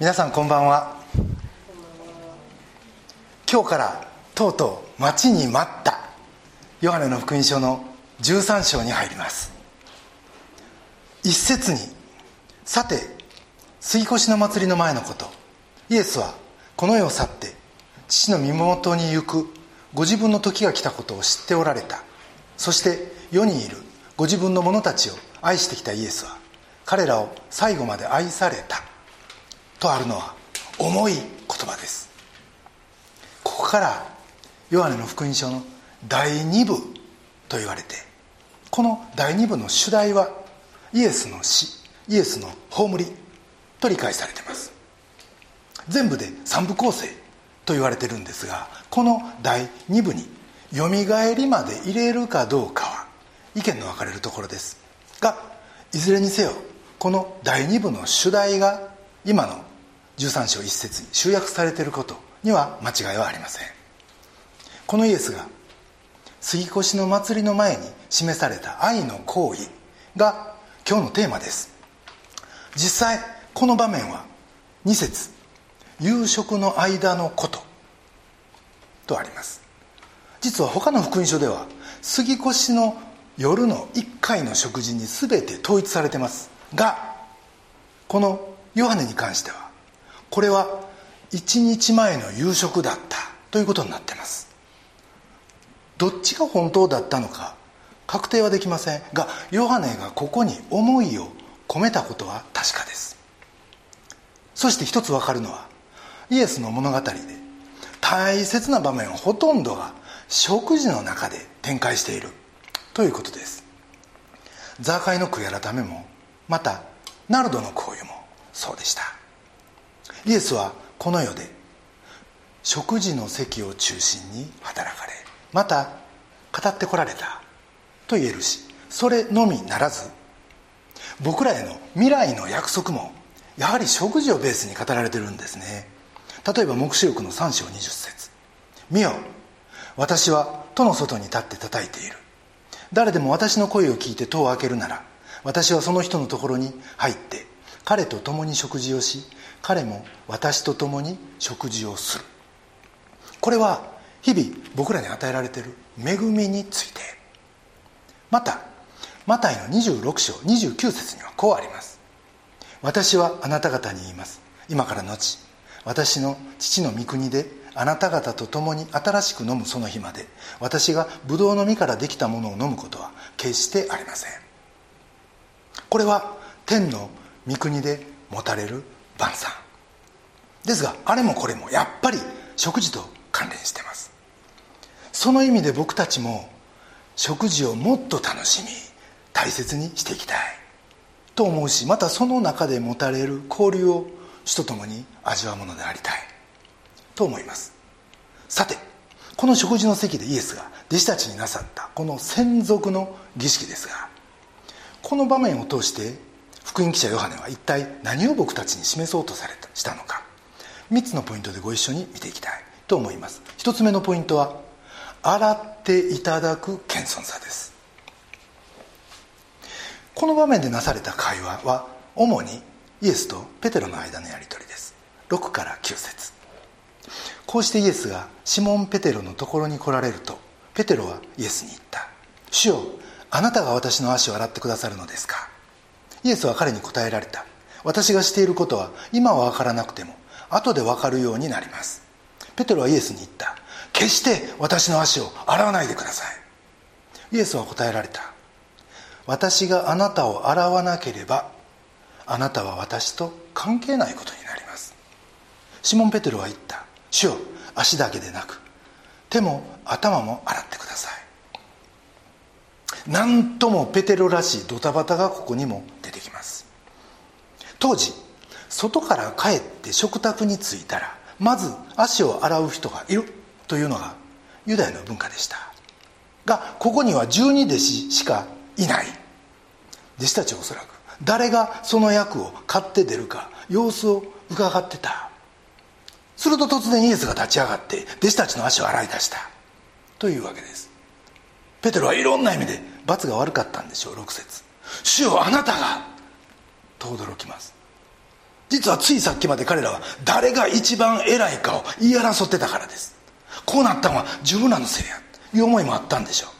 皆さんこんばんは。今日からとうとう待ちに待った。ヨハネの福音書の13章に入ります。一節にさて杉越の祭りの前のこと。イエスはこの世を去って父の身元に行くご自分の時が来たことを知っておられた。そして世にいるご自分の者たちを愛してきたイエスは彼らを最後まで愛された。とあるのは重い言葉です。ここからヨハネの福音書の第2部と言われてこの第2部の主題はイエスの死イエスの葬りと理解されています。全部で3部構成と言われてるんですがこの第2部によみがえりまで入れるかどうかは意見の分かれるところです。がいずれにせよこの第2部の主題が今の13章1節に集約されていることには間違いはありません。このイエスが杉越の祭りの前に示された愛の行為が今日のテーマです。実際この場面は2節夕食の間のこととあります。実は他の福音書では杉越の夜の1回の食事に全て統一されてますがこのヨハネに関してはこれは1日前の夕食だったということになってます。どっちが本当だったのか確定はできませんがヨハネがここに思いを込めたことは確かです。そして一つ分かるのはイエスの物語で大切な場面ほとんどが食事の中で展開しているということです。ザーカイの悔い改めもまたナルドの行為もそうでした。イエスはこの世で食事の席を中心に働かれまた語ってこられたと言えるしそれのみならず僕らへの未来の約束もやはり食事をベースに語られてるんですね。例えば黙示録の3章20節。見よ私は戸の外に立って叩いている。誰でも私の声を聞いて戸を開けるなら私はその人のところに入って彼と共に食事をし彼も私と共に食事をする。これは日々僕らに与えられている恵みについて。またマタイの26章29節にはこうあります。私はあなた方に言います。今から後私の父の御国であなた方と共に新しく飲むその日まで私がブドウの実からできたものを飲むことは決してありません。これは天の御国で持たれる晩餐。ですがあれもこれもやっぱり食事と関連してます。その意味で僕たちも食事をもっと楽しみ大切にしていきたい。と思うしまたその中で持たれる交流を主と共に味わうものでありたい。と思います。さてこの食事の席でイエスが弟子たちになさったこの専属の儀式ですがこの場面を通して福音記者ヨハネは一体何を僕たちに示そうとされたしたのか。3つのポイントでご一緒に見ていきたいと思います。1つ目のポイントは洗っていただく謙遜さです。この場面でなされた会話は主にイエスとペテロの間のやり取りです。6から9節。こうしてイエスがシモン・ペテロのところに来られるとペテロはイエスに言った「主よあなたが私の足を洗ってくださるのですか?」イエスは彼に答えられた。私がしていることは今は分からなくても後で分かるようになります。ペテロはイエスに言った。決して私の足を洗わないでください。イエスは答えられた。私があなたを洗わなければあなたは私と関係ないことになります。シモン・ペテロは言った。主よ足だけでなく手も頭も洗ってください。なんともペテロらしいドタバタがここにも出てきます。当時外から帰って食卓に着いたらまず足を洗う人がいるというのがユダヤの文化でした。がここには12弟子しかいない。弟子たちはおそらく誰がその役を買って出るか様子を伺ってた。すると突然イエスが立ち上がって弟子たちの足を洗い出した。というわけです。ペテロはいろんな意味で罰が悪かったんでしょう6節。主よあなたがと驚きます。実はついさっきまで彼らは誰が一番偉いかを言い争ってたからです。こうなったのは自分らのせいや。という思いもあったんでしょう。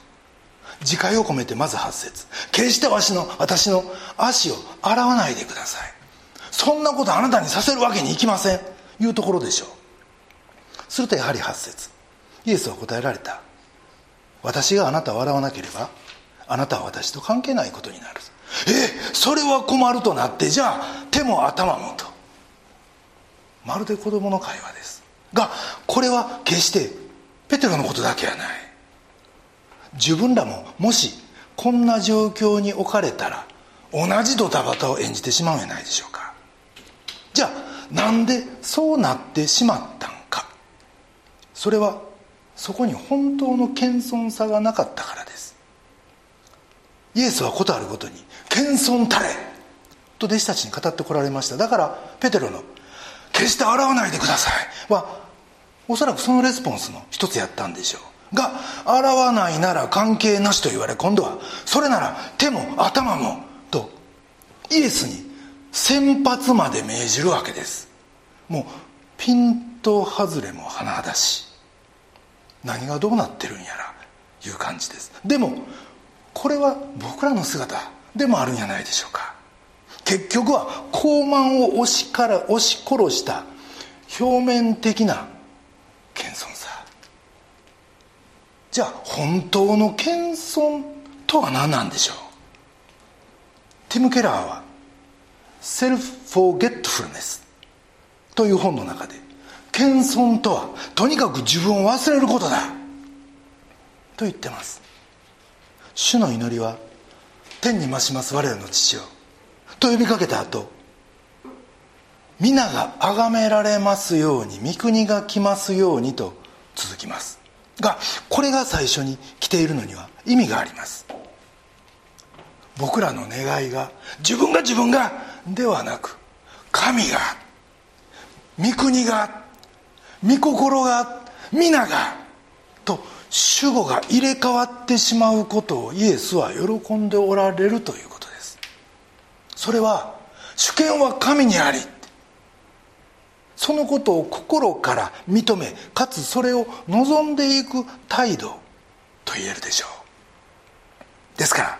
自戒を込めてまず8節。決してわしの私の足を洗わないでください。そんなことあなたにさせるわけにいきません。いうところでしょう。するとやはり8節。イエスは答えられた。私があなたを洗わなければあなたは私と関係ないことになる。えそれは困るとなってじゃあ手も頭もと。まるで子供の会話です。がこれは決してペテロのことだけはない。自分らももしこんな状況に置かれたら同じドタバタを演じてしまうんじゃないでしょうか。じゃあなんでそうなってしまったんか。それはそこに本当の謙遜さがなかったからです。イエスは事あるごとに「謙遜たれ!」と弟子たちに語ってこられました。だからペテロの「決して洗わないでください」はおそらくそのレスポンスの一つやったんでしょう。が洗わないなら関係なしと言われ今度はそれなら手も頭もとイエスに先発まで命じるわけです。もうピント外れも甚だし何がどうなってるんやらいう感じです。でもこれは僕らの姿でもあるんじゃないでしょうか。結局は高慢を押しから押し殺した表面的な謙遜さ。じゃあ本当の謙遜とは何なんでしょう？ティム・ケラーは「 Self-Forgetfulness」という本の中で謙遜とはとにかく自分を忘れることだ。と言ってます。主の祈りは天に増します我らの父をと呼びかけた後皆が崇められますように御国が来ますようにと続きます。がこれが最初に来ているのには意味があります。僕らの願いが自分が自分がではなく神が御国が御心が皆がと主語が入れ替わってしまうことをイエスは喜んでおられるということです。それは主権は神にあり。そのことを心から認めかつそれを望んでいく態度と言えるでしょう。ですから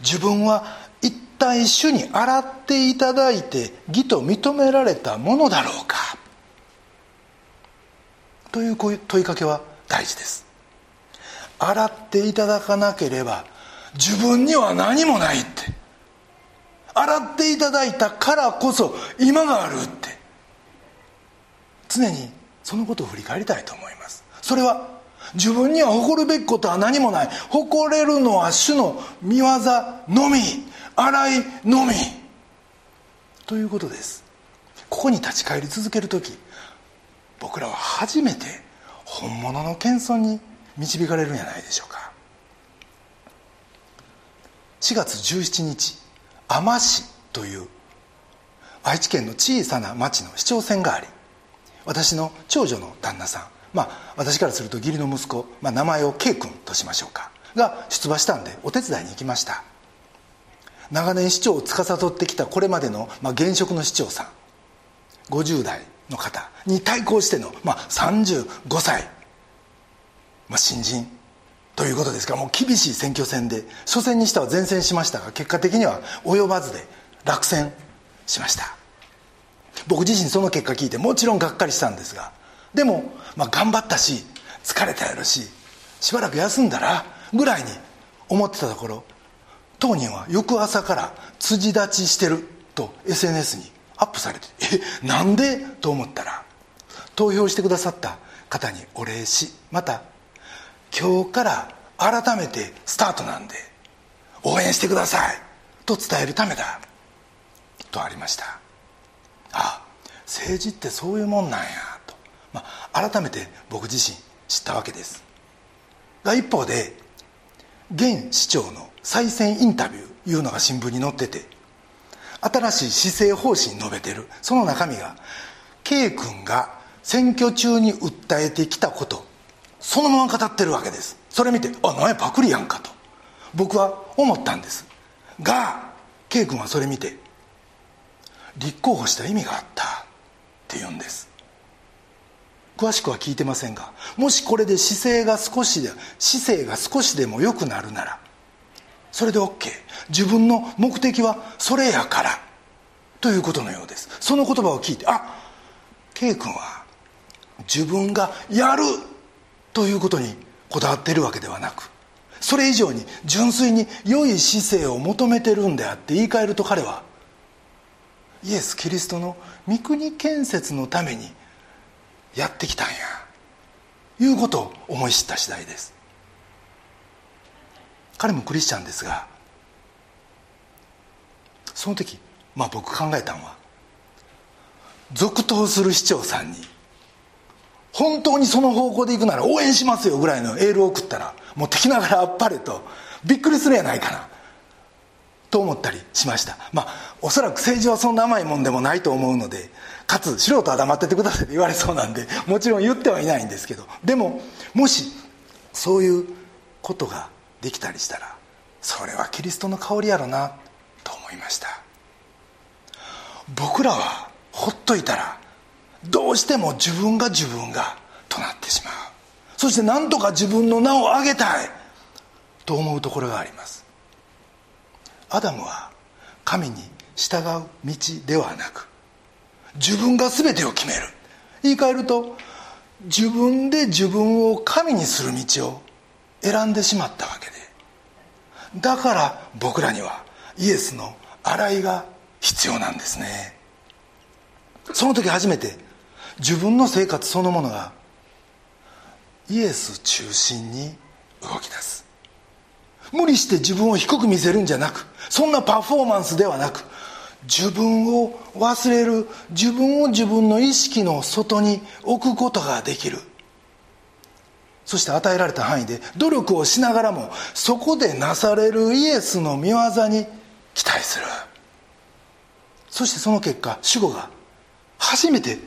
自分は一体主に洗っていただいて義と認められたものだろうか。という問いかけは大事です。洗っていただかなければ自分には何もないって。洗っていただいたからこそ今があるって。常にそのことを振り返りたいと思います。それは自分には誇るべきことは何もない。誇れるのは主の御業のみ。洗いのみ。ということです。ここに立ち返り続ける時僕らは初めて本物の謙遜に導かれるんじゃないでしょうか。4月17日海士市という愛知県の小さな町の市長選があり私の長女の旦那さんまあ私からすると義理の息子、まあ、名前を K 君としましょうかが出馬したんでお手伝いに行きました。長年市長を司ってきたこれまでの、まあ、現職の市長さん50代の方に対抗しての、まあ、35歳、まあ、新人ということですか。らもう厳しい選挙戦で初戦にしては善戦しましたが結果的には及ばずで落選しました。僕自身その結果聞いてもちろんがっかりしたんですがでも、まあ、頑張ったし疲れたやろししばらく休んだらぐらいに思ってたところ当人は翌朝から辻立ちしてると SNS にアップされて えなんで？と思ったら投票してくださった方にお礼しまた今日から改めてスタートなんで応援してくださいと伝えるためだとありました。あ政治ってそういうもんなんやと、まあ、改めて僕自身知ったわけです。が一方で現市長の再選インタビューいうのが新聞に載ってて新しい施政方針述べてる。その中身が K 君が選挙中に訴えてきたこと。そのまま語ってるわけです。それ見てあ何やパクリやんかと。僕は思ったんです。が K 君はそれ見て立候補した意味があった。って言うんです。詳しくは聞いてませんがもしこれで姿勢が少しで姿勢が少しでも良くなるならそれで OK 自分の目的はそれやから。ということのようです。その言葉を聞いてあ K 君は自分がやる。ということにこだわっているわけではなくそれ以上に純粋に良い姿勢を求めてるんであって言い換えると彼はイエス・キリストの御国建設のためにやってきたんや。いうことを思い知った次第です。彼もクリスチャンですがその時まあ僕考えたのは続投する市長さんに本当にその方向で行くなら応援しますよぐらいのエールを送ったらもう敵ながらあっぱれとびっくりするやないかなと思ったりしました。まあおそらく政治はそんな甘いもんでもないと思うのでかつ素人は黙っててくださいって言われそうなんでもちろん言ってはいないんですけどでももしそういうことができたりしたらそれはキリストの香りやろなと思いました。僕らはほっといたらどうしても自分が自分がとなってしまう。そして何とか自分の名を上げたい。と思うところがあります。アダムは神に従う道ではなく自分が全てを決める。言い換えると自分で自分を神にする道を選んでしまったわけで。だから僕らにはイエスの洗いが必要なんですね。その時初めて自分の生活そのものがイエス中心に動き出す。無理して自分を低く見せるんじゃなくそんなパフォーマンスではなく自分を忘れる自分を自分の意識の外に置くことができる。そして与えられた範囲で努力をしながらもそこでなされるイエスの御業に期待する。そしてその結果主語が初めて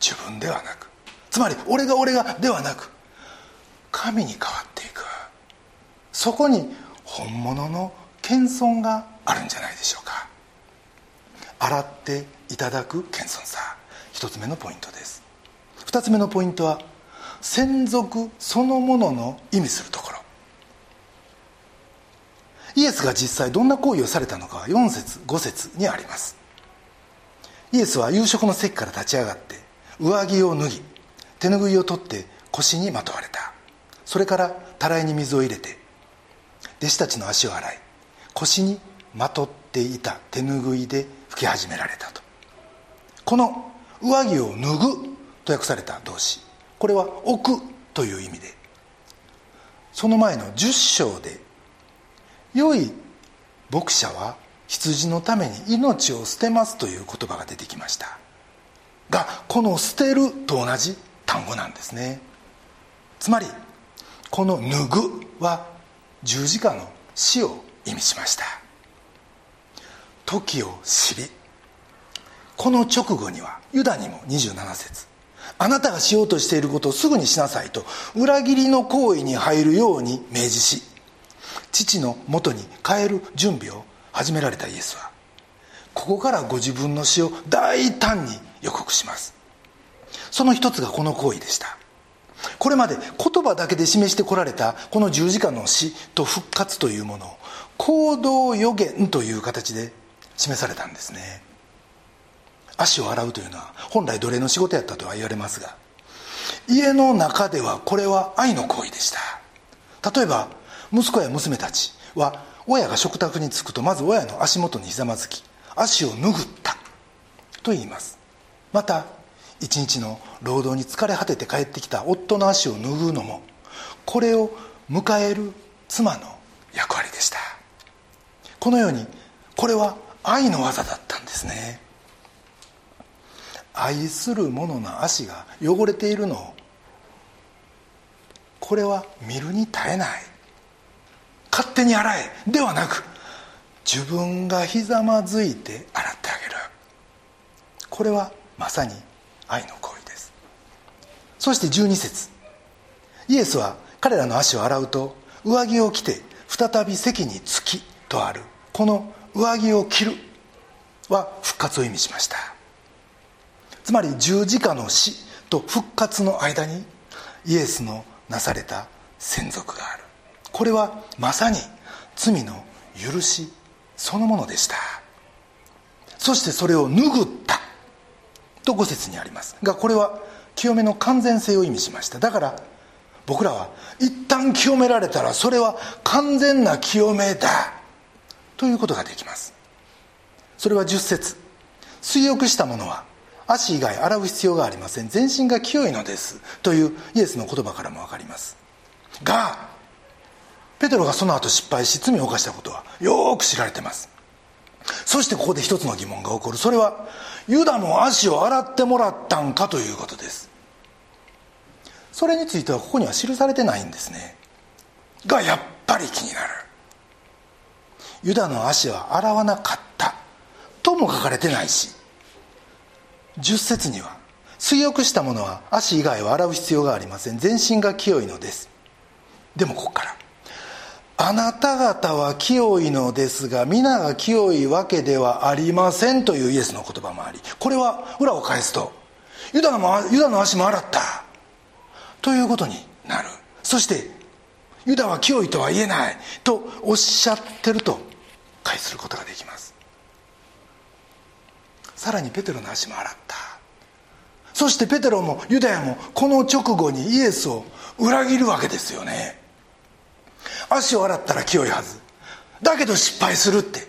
自分ではなくつまり俺が俺がではなく神に変わっていく。そこに本物の謙遜があるんじゃないでしょうか。洗っていただく謙遜さ。一つ目のポイントです。二つ目のポイントは専属そのものの意味するところ。イエスが実際どんな行為をされたのかは4節5節にあります。イエスは夕食の席から立ち上がって上着を脱ぎ手ぬぐいを取って腰にまとわれた。それからたらいに水を入れて弟子たちの足を洗い腰にまとっていた手ぬぐいで拭き始められたと。この上着を脱ぐと訳された動詞。これは置くという意味で。その前の10章で良い牧者は羊のために命を捨てますという言葉が出てきました。がこの「捨てる」と同じ単語なんですね。つまりこの「脱ぐ」は十字架の死を意味しました。時を知りこの直後にはユダにも27節。あなたがしようとしていることをすぐにしなさいと裏切りの行為に入るように命じし父のもとに帰る準備を始められたイエスはここからご自分の死を大胆に予告します。その一つがこの行為でした。これまで言葉だけで示してこられたこの十字架の死と復活というものを行動予言という形で示されたんですね。足を洗うというのは本来奴隷の仕事やったとは言われますが家の中ではこれは愛の行為でした。例えば息子や娘たちは親が食卓に着くとまず親の足元にひざまずき足を拭ったと言います。また一日の労働に疲れ果てて帰ってきた夫の足を拭うのもこれを迎える妻の役割でした。このようにこれは愛の技だったんですね。愛する者の足が汚れているの。をこれは見るに耐えない。勝手に洗え。ではなく自分がひざまずいて洗ってあげる。これはまさに愛の行為です。そして12節。イエスは彼らの足を洗うと上着を着て再び席に着きとある。この上着を着るは復活を意味しました。つまり十字架の死と復活の間にイエスのなされた専属がある。これはまさに罪の許しそのものでした。そしてそれを拭った。と五節にあります。がこれは清めの完全性を意味しました。だから僕らは一旦清められたらそれは完全な清めだ。ということができます。それは10節。水浴した者は足以外洗う必要がありません。全身が清いのです。というイエスの言葉からも分かります。がペテロがその後失敗し罪を犯したことはよく知られてます。そしてここで一つの疑問が起こる。それはユダの足を洗ってもらったんかということです。それについてはここには記されてないんですね。がやっぱり気になる。ユダの足は洗わなかった。とも書かれてないし10節には水浴した者は足以外は洗う必要がありません。全身が清いのです。でもここからあなた方は清いのですが皆が清いわけではありません。というイエスの言葉もありこれは裏を返すとユダのユダの足も洗った。ということになる。そしてユダは清いとは言えない。とおっしゃってると返することができます。さらにペテロの足も洗った。そしてペテロもユダヤもこの直後にイエスを裏切るわけですよね。足を洗ったら清いはず。だけど失敗するって。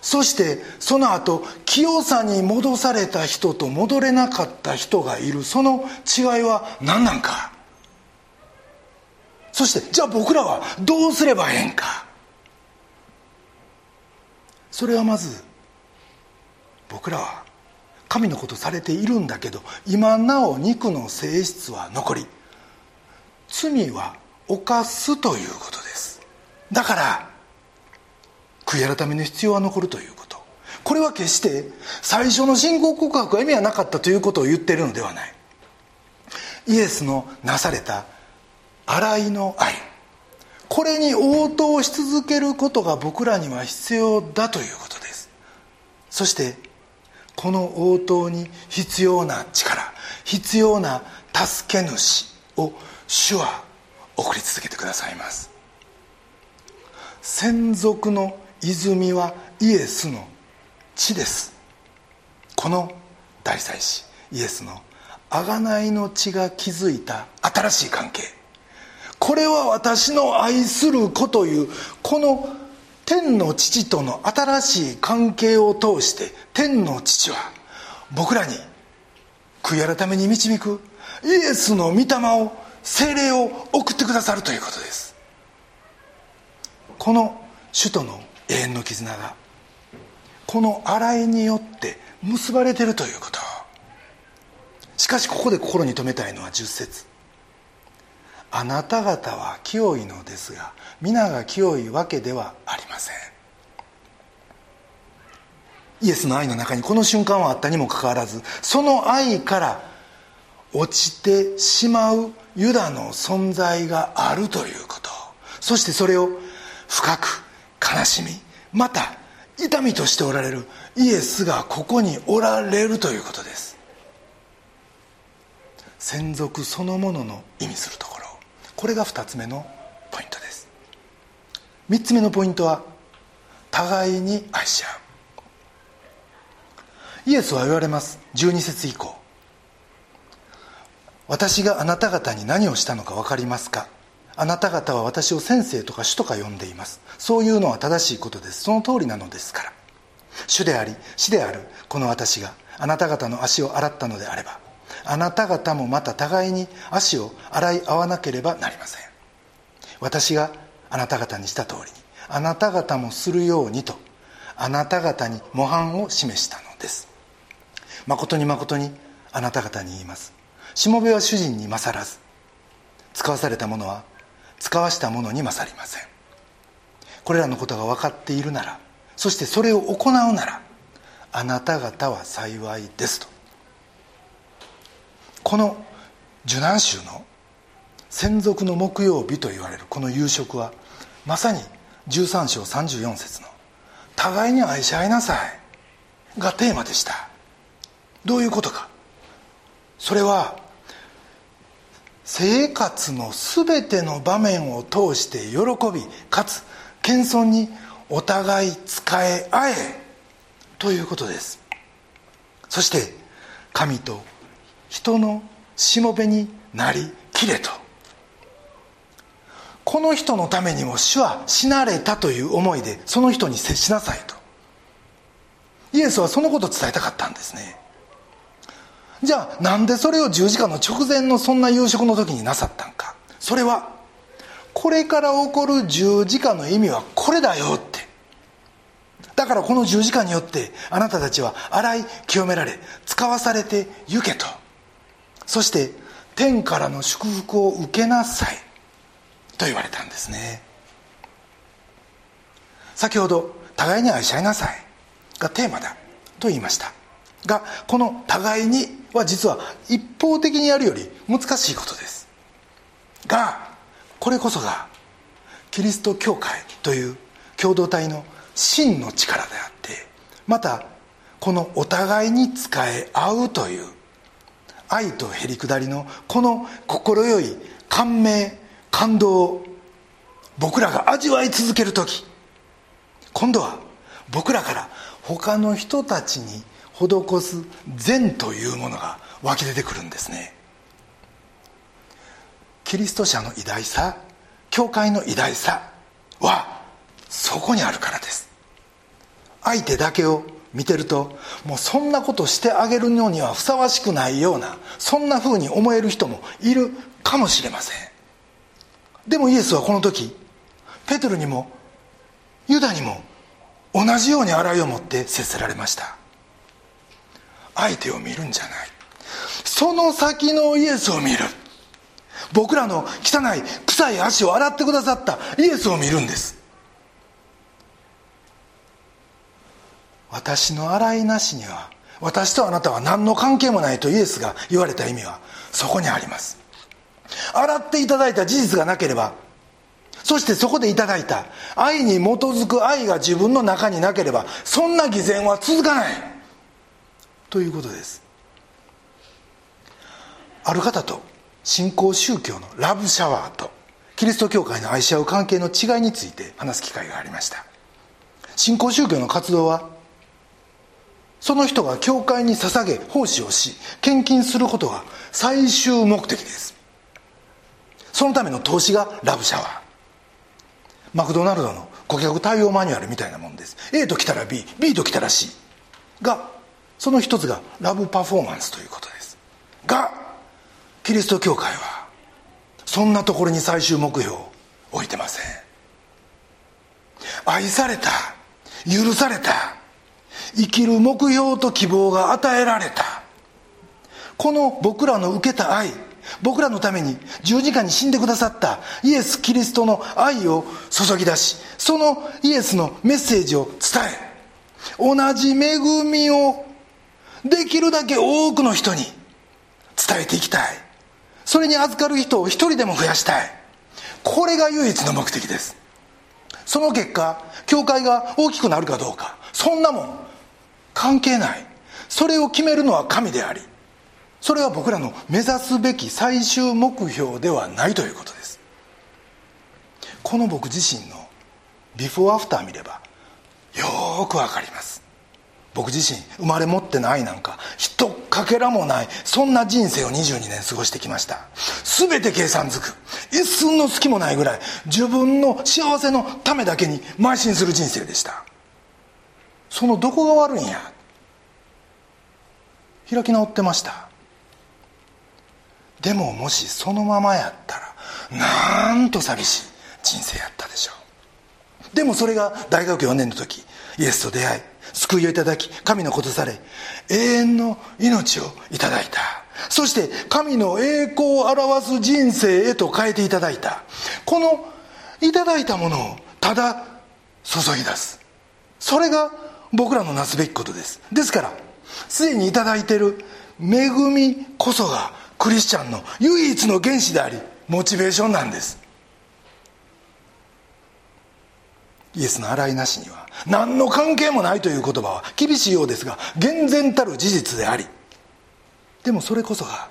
そしてその後清さに戻された人と戻れなかった人がいる。その違いは何なんか。そしてじゃあ僕らはどうすればええんか。それはまず僕らは神のことされているんだけど今なお肉の性質は残り罪は犯すということです。だから悔い改めの必要は残るということ。これは決して最初の信仰告白は意味はなかったということを言っているのではない。イエスのなされた洗いの愛。これに応答し続けることが僕らには必要だということです。そしてこの応答に必要な力必要な助け主を主は送り続けてくださいます。専属の泉はイエスの地です。この大祭司イエスの贖いの血が築いた新しい関係。これは私の愛する子というこの天の父との新しい関係を通して天の父は僕らに悔い改めに導くイエスの御霊を精霊を送ってくださるということです。この首都の永遠の絆がこの洗いによって結ばれているということ。しかしここで心に留めたいのは10節。あなた方は清いのですが皆が清いわけではありません。イエスの愛の中にこの瞬間はあったにもかかわらずその愛から落ちてしまうユダの存在があるということ。そしてそれを深く悲しみまた痛みとしておられるイエスがここにおられるということです。専属そのものの意味するところ。これが2つ目のポイントです。3つ目のポイントは互いに愛し合う。イエスは言われます。12節以降。私があなた方に何をしたのか分かりますか？あなた方は私を先生とか主とか呼んでいます。そういうのは正しいことです。その通りなのですから。主であり死であるこの私があなた方の足を洗ったのであればあなた方もまた互いに足を洗い合わなければなりません。私があなた方にした通りにあなた方もするようにとあなた方に模範を示したのです。誠に誠にあなた方に言います。しもべは主人に勝らず使わされたものは使わしたものに勝りません。これらのことが分かっているならそしてそれを行うならあなた方は幸いですと。この受難週の専属の木曜日と言われるこの夕食はまさに13章34節の「互いに愛し合いなさい」がテーマでした。どういうことか。それは生活の全ての場面を通して喜びかつ謙遜にお互い使え合えということです。そして神と人のしもべになりきれと。この人のためにも主は死なれたという思いでその人に接しなさいと。イエスはそのことを伝えたかったんですね。じゃあなんでそれを十字架の直前のそんな夕食の時になさったんか。それはこれから起こる十字架の意味はこれだよって。だからこの十字架によってあなたたちは洗い清められ使わされて行けと。そして天からの祝福を受けなさい。と言われたんですね。先ほど互いに愛し合いなさいがテーマだ。と言いました。がこの互いには実は一方的にやるより難しいことです。がこれこそがキリスト教会という共同体の真の力であってまたこのお互いに仕え合うという愛とへりくだりのこの快い感銘感動を僕らが味わい続ける時。今度は僕らから他の人たちに施す善というものが湧き出てくるんですね。キリスト者の偉大さ教会の偉大さはそこにあるからです。相手だけを見てるともうそんなことしてあげるのにはふさわしくないようなそんなふうに思える人もいるかもしれません。でもイエスはこの時ペテロにもユダにも同じように洗いを持って接せられました。相手を見るんじゃない。その先のイエスを見る。僕らの汚い臭い足を洗ってくださったイエスを見るんです。私の洗いなしには私とあなたは何の関係もないとイエスが言われた意味はそこにあります。洗っていただいた事実がなければそしてそこでいただいた愛に基づく愛が自分の中になければそんな偽善は続かないということです。ある方と新興宗教のラブシャワーとキリスト教会の愛し合う関係の違いについて話す機会がありました。新興宗教の活動はその人が教会に捧げ奉仕をし献金することが最終目的です。そのための投資がラブシャワー。マクドナルドの顧客対応マニュアルみたいなもんです。A と来たら BB と来たら C がその一つがラブパフォーマンスということです。がキリスト教会はそんなところに最終目標を置いてません。愛された許された生きる目標と希望が与えられた。この僕らの受けた愛僕らのために十字架に死んでくださったイエス・キリストの愛を注ぎ出しそのイエスのメッセージを伝え同じ恵みをできるだけ多くの人に伝えていきたい。それに預かる人を一人でも増やしたい。これが唯一の目的です。その結果教会が大きくなるかどうか。そんなもん。関係ない。それを決めるのは神でありそれは僕らの目指すべき最終目標ではないということです。この僕自身のビフォーアフター見ればよーくわかります。僕自身生まれ持ってないなんかひとかけらもないそんな人生を22年過ごしてきました。全て計算づく。一寸の隙もないぐらい自分の幸せのためだけに邁進する人生でした。そのどこが悪いんや？開き直ってました。でももしそのままやったらなんと寂しい人生やったでしょう。でもそれが大学4年の時イエスと出会い救いをいただき神のことされ永遠の命をいただいた。そして神の栄光を表す人生へと変えていただいた。このいただいたものをただ注ぎ出す。それが僕らのなすべきことです。ですからすでに頂いている恵みこそがクリスチャンの唯一の原子でありモチベーションなんです。イエスの洗いなしには何の関係もないという言葉は厳しいようですが厳然たる事実でありでもそれこそが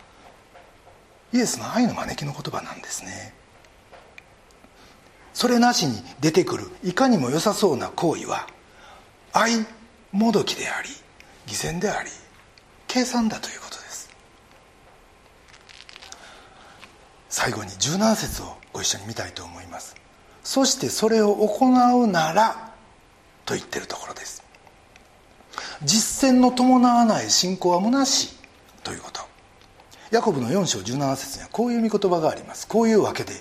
イエスの愛の招きの言葉なんですね。それなしに出てくるいかにも良さそうな行為は愛もどきであり偽善であり計算だということです。最後に17節をご一緒に見たいと思います。そしてそれを行うならと言ってるところです。実践の伴わない信仰は虚しいということ。ヤコブの4章17節にはこういう見言葉があります。こういうわけで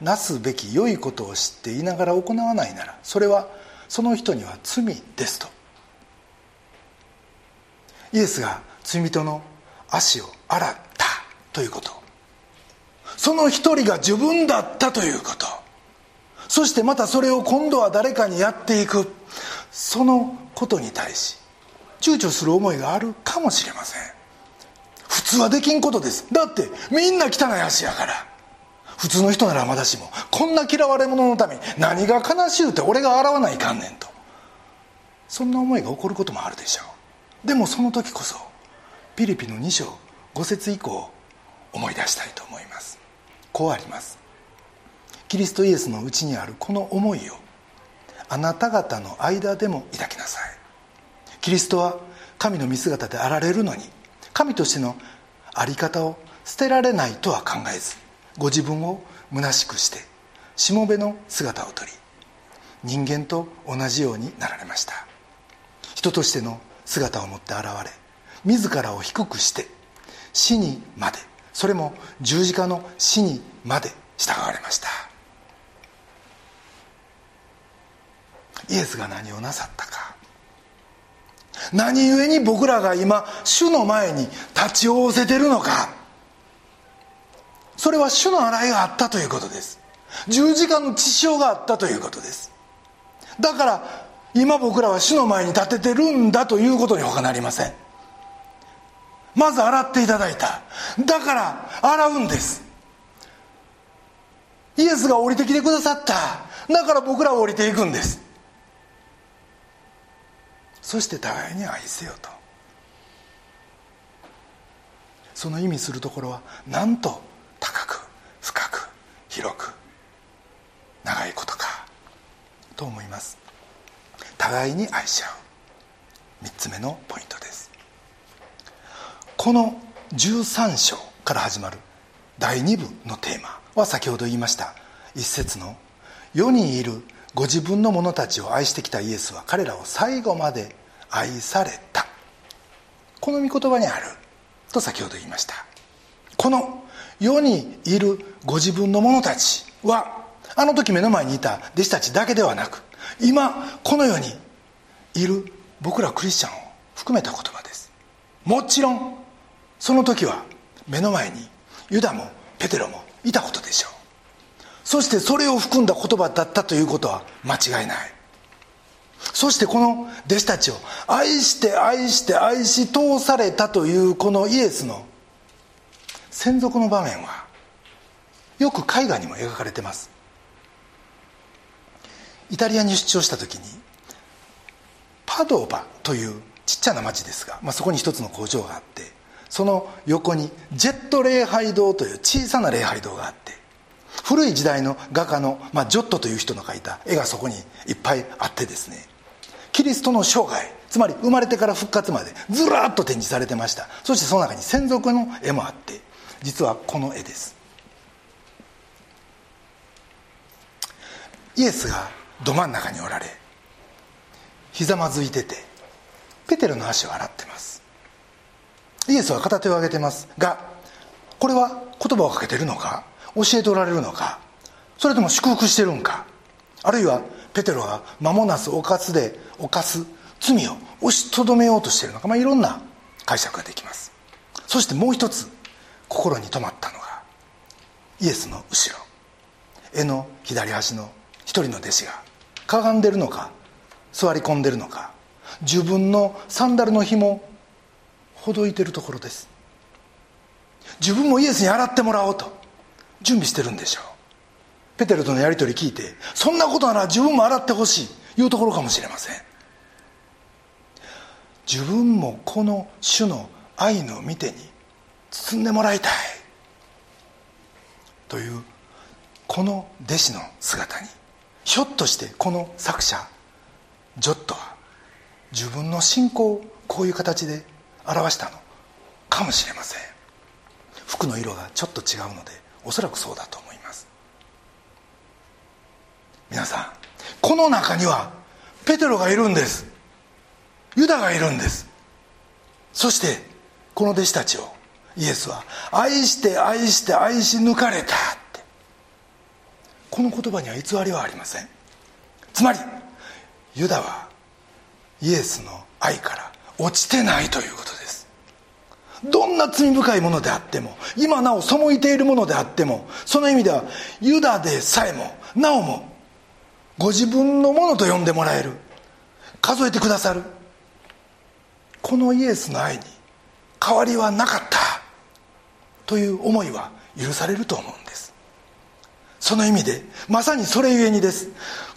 なすべき良いことを知っていながら行わないならそれはその人には罪ですと。イエスが罪人の足を洗ったということ。その一人が自分だったということ。そしてまたそれを今度は誰かにやっていく。そのことに対し躊躇する思いがあるかもしれません。普通はできんことです。だってみんな汚い足やから。普通の人ならまだしもこんな嫌われ者のために何が悲しゅうて俺が洗わないかんねんと。そんな思いが起こることもあるでしょう。でもその時こそピリピの2章5節以降思い出したいと思います。こうあります。キリストイエスのうちにあるこの思いをあなた方の間でも抱きなさい。キリストは神の見姿であられるのに神としての在り方を捨てられないとは考えずご自分を虚しくしてしもべの姿をとり人間と同じようになられました。人としての姿を持って現れ自らを低くして死にまでそれも十字架の死にまで従われました。イエスが何をなさったか。何故に僕らが今主の前に立ち仰せてるのか。それは主の洗いがあったということです。十字架の血潮があったということです。だから今僕らは主の前に立ててるんだということに他なりません。まず洗っていただいた。だから洗うんです。イエスが降りてきてくださった。だから僕らは降りていくんです。そして互いに愛せよと。その意味するところはなんと高く深く広く長いことかと思います。互いに愛し合う。3つ目のポイントです。この13章から始まる第2部のテーマは先ほど言いました。一節の「世にいるご自分の者たちを愛してきたイエスは彼らを最後まで愛された」この御言葉にあると先ほど言いました。この世にいるご自分の者たちはあの時目の前にいた弟子たちだけではなく今この世にいる僕らクリスチャンを含めた言葉です。もちろんその時は目の前にユダもペテロもいたことでしょう。そしてそれを含んだ言葉だったということは間違いない。そしてこの弟子たちを愛して愛して愛し通されたというこのイエスの専属の場面はよく絵画にも描かれてます。イタリアに出張した時にパドーバというちっちゃな町ですが、まあ、そこに一つの工場があってその横にジェット礼拝堂という小さな礼拝堂があって古い時代の画家の、まあ、ジョットという人の描いた絵がそこにいっぱいあってですねキリストの生涯つまり生まれてから復活までずらっと展示されてました。そしてその中に専属の絵もあって実はこの絵です。イエスがど真ん中におられひざまずいててペテロの足を洗ってます。イエスは片手を上げてます。がこれは言葉をかけてるのか教えておられるのかそれとも祝福してるんかあるいはペテロが間もなす犯すで犯す罪を押しとどめようとしているのか、まあ、いろんな解釈ができます。そしてもう一つ心に留まったのがイエスの後ろ。絵の左端の一人の弟子がかがんでるのか座り込んでるのか自分のサンダルの紐ほどいてるところです。自分もイエスに洗ってもらおうと準備してるんでしょう。ペテロとのやり取り聞いてそんなことなら自分も洗ってほしいいうところかもしれません。自分もこの主の愛の御手に包んでもらいたい。というこの弟子の姿にひょっとしてこの作者ジョットは自分の信仰をこういう形で表したのかもしれません。服の色がちょっと違うのでおそらくそうだと思います。皆さんこの中にはペテロがいるんです。ユダがいるんです。そしてこの弟子たちをイエスは愛して愛して愛し抜かれたって。この言葉には偽りはありません。つまりユダはイエスの愛から落ちてないということです。どんな罪深いものであっても今なお背いているものであってもその意味ではユダでさえもなおもご自分のものと呼んでもらえる。数えてくださる。このイエスの愛に変わりはなかった。という思いは許されると思うんです。その意味でまさにそれゆえにです。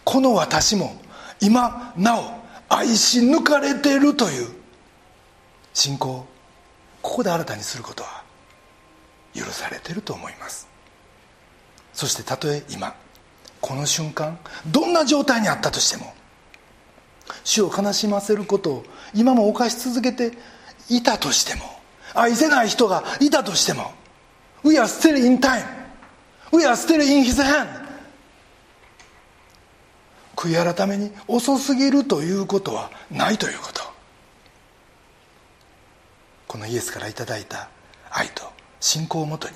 この私も今なお愛し抜かれているという。信仰をここで新たにすることは許されていると思います。そしてたとえ今この瞬間どんな状態にあったとしても主を悲しませることを今も犯し続けていたとしても愛せない人がいたとしても We are still in time. We are still in his hand. 悔い改めに遅すぎるということはないということ。このイエスからいただいた愛と信仰をもとに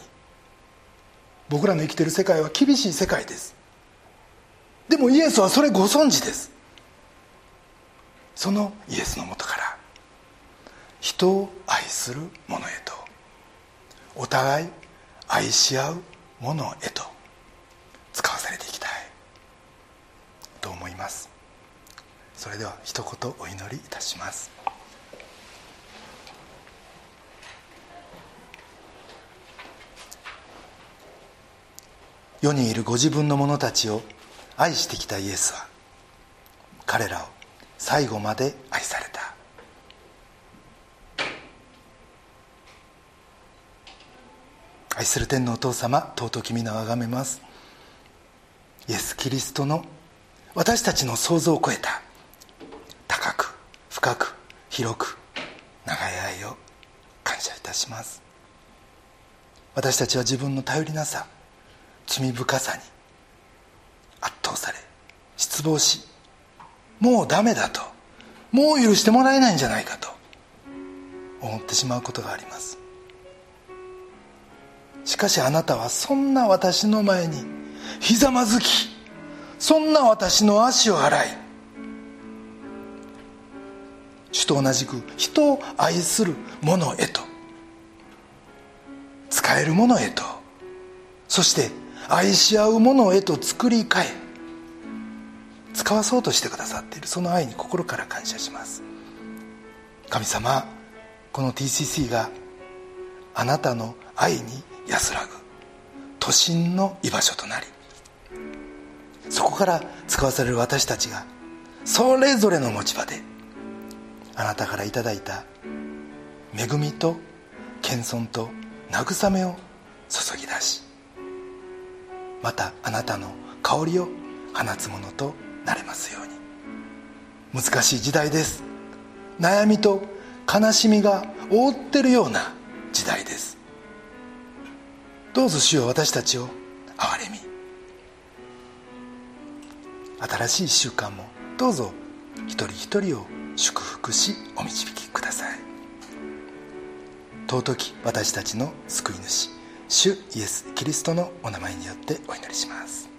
僕らの生きてる世界は厳しい世界です。でもイエスはそれご存知です。そのイエスのもとから人を愛する者へとお互い愛し合う者へと使わされていきたい。と思います。それでは一言お祈りいたします。世にいるご自分の者たちを愛してきたイエスは彼らを最後まで愛された愛する天のお父様尊き皆をあがめます。イエス・キリストの私たちの想像を超えた高く深く広く長い愛を感謝いたします。私たちは自分の頼りなさ罪深さに圧倒され失望しもうダメだともう許してもらえないんじゃないかと思ってしまうことがあります。しかしあなたはそんな私の前にひざまずきそんな私の足を洗い主と同じく人を愛する者へと使える者へとそして愛し合う者へと作り変え使わそうとしてくださっているその愛に心から感謝します。神様この TCC があなたの愛に安らぐ。都心の居場所となり。そこから使わされる私たちがそれぞれの持ち場であなたからいただいた恵みと謙遜と慰めを注ぎ出しまたあなたの香りを放つものとなれますように。難しい時代です。悩みと悲しみが覆ってるような時代です。どうぞ主よ私たちを。憐れみ。新しい習慣もどうぞ一人一人を祝福しお導きください。尊き私たちの救い主主イエス・キリストのお名前によってお祈りします。